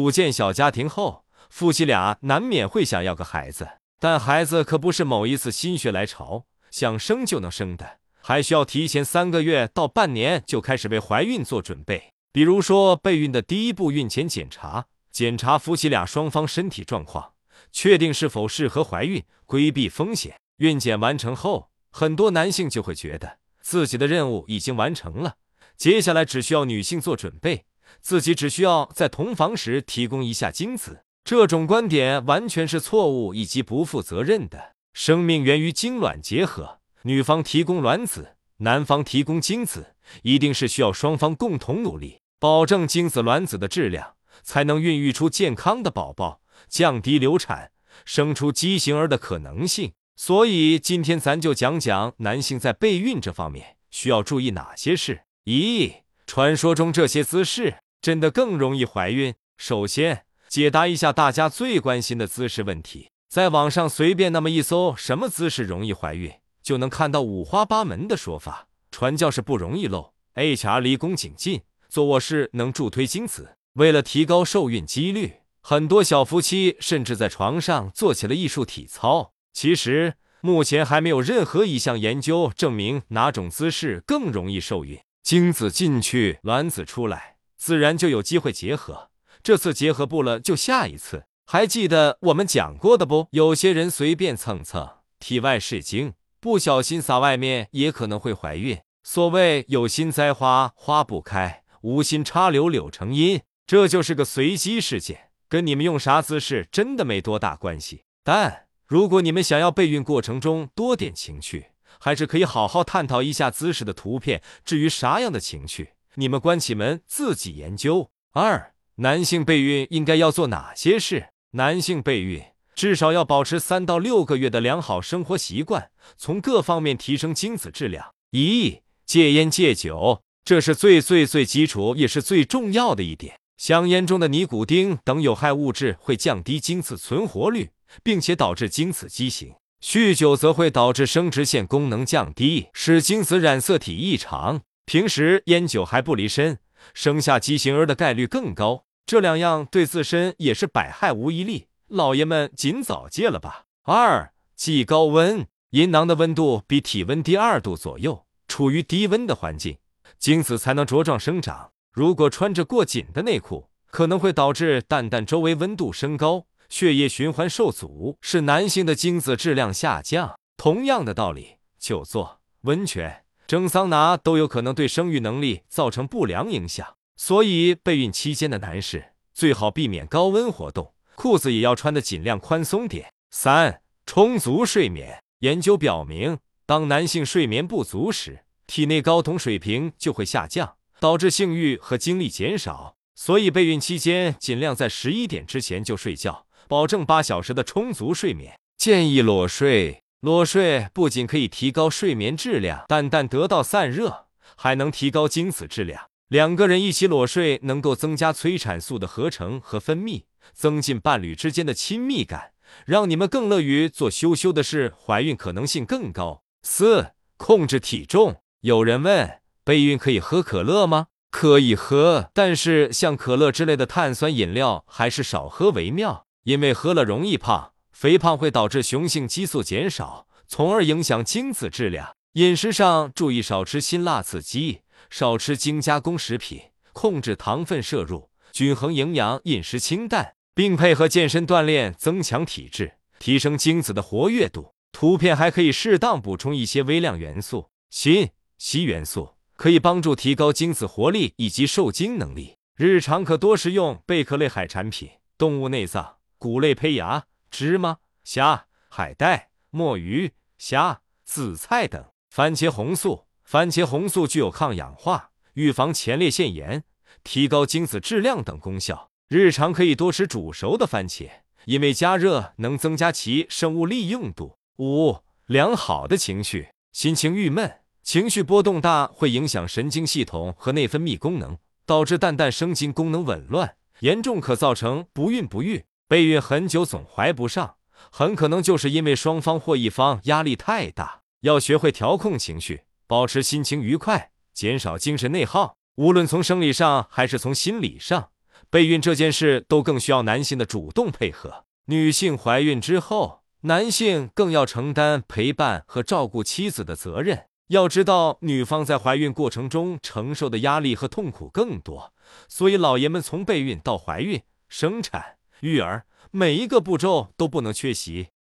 组建小家庭后，夫妻俩难免会想要个孩子，但孩子可不是某一次心血来潮想生就能生的，还需要提前三个月到半年就开始为怀孕做准备。比如说，备孕的第一步孕前检查，检查夫妻俩双方身体状况，确定是否适合怀孕，规避风险。孕检完成后，很多男性就会觉得自己的任务已经完成了，接下来只需要女性做准备，自己只需要在同房时提供一下精子。这种观点完全是错误以及不负责任的。生命源于精卵结合，女方提供卵子，男方提供精子，一定是需要双方共同努力。保证精子卵子的质量，才能孕育出健康的宝宝，降低流产、生出畸形儿的可能性。所以今天咱就讲讲男性在备孕这方面需要注意哪些事。咦，传说中这些姿势真的更容易怀孕？首先解答一下大家最关心的姿势问题。在网上随便那么一搜，什么姿势容易怀孕，就能看到五花八门的说法。传教士不容易漏，HR 离宫颈近。做卧式能助推精子，为了提高受孕几率，很多小夫妻甚至在床上做起了艺术体操。其实目前还没有任何一项研究证明哪种姿势更容易受孕。精子进去，卵子出来，自然就有机会结合。这次结合不了，就下一次。还记得我们讲过的不？有些人随便蹭蹭，体外是精，不小心撒外面，也可能会怀孕。所谓有心栽花花不开。无心插柳柳成荫，这就是个随机事件，跟你们用啥姿势真的没多大关系。但如果你们想要备孕过程中多点情趣，还是可以好好探讨一下姿势的图片。至于啥样的情趣，你们关起门自己研究。二、男性备孕应该要做哪些事？男性备孕至少要保持三到六个月的良好生活习惯，从各方面提升精子质量。一、戒烟戒酒。这是最最最基础也是最重要的一点。香烟中的尼古丁等有害物质会降低精子存活率，并且导致精子畸形。酗酒则会导致生殖腺功能降低，使精子染色体异常。平时烟酒还不离身，生下畸形儿的概率更高。这两样对自身也是百害无一利，老爷们尽早戒了吧。二忌高温，阴囊的温度比体温低二度左右，处于低温的环境。精子才能茁壮生长。如果穿着过紧的内裤，可能会导致蛋蛋周围温度升高，血液循环受阻，使男性的精子质量下降。同样的道理，久坐、温泉、蒸桑拿都有可能对生育能力造成不良影响。所以，备孕期间的男士最好避免高温活动，裤子也要穿的尽量宽松点。三、充足睡眠。研究表明，当男性睡眠不足时，体内睾酮水平就会下降，导致性欲和精力减少。所以备孕期间尽量在十一点之前就睡觉，保证八小时的充足睡眠。建议裸睡，裸睡不仅可以提高睡眠质量，蛋蛋得到散热，还能提高精子质量。两个人一起裸睡，能够增加催产素的合成和分泌，增进伴侣之间的亲密感，让你们更乐于做羞羞的事，怀孕可能性更高。四、控制体重。有人问：备孕可以喝可乐吗？可以喝，但是像可乐之类的碳酸饮料还是少喝为妙，因为喝了容易胖，肥胖会导致雄性激素减少，从而影响精子质量。饮食上注意少吃辛辣刺激，少吃精加工食品，控制糖分摄入，均衡营养饮食清淡，并配合健身锻炼增强体质，提升精子的活跃度。图片还可以适当补充一些微量元素，锌。硒元素可以帮助提高精子活力以及受精能力。日常可多食用贝壳类海产品、动物内脏、谷类胚芽、芝麻、虾、海带、墨鱼、虾、紫菜等。番茄红素，番茄红素具有抗氧化、预防前列腺炎、提高精子质量等功效。日常可以多吃煮熟的番茄，因为加热能增加其生物利用度。五、良好的情绪，心情郁闷。情绪波动大会影响神经系统和内分泌功能，导致蛋蛋生精功能紊乱，严重可造成不孕不育。备孕很久总怀不上，很可能就是因为双方或一方压力太大。要学会调控情绪，保持心情愉快，减少精神内耗。无论从生理上还是从心理上，备孕这件事都更需要男性的主动配合。女性怀孕之后，男性更要承担陪伴和照顾妻子的责任。要知道，女方在怀孕过程中承受的压力和痛苦更多，所以老爷们从备孕到怀孕、生产、育儿，每一个步骤都不能缺席。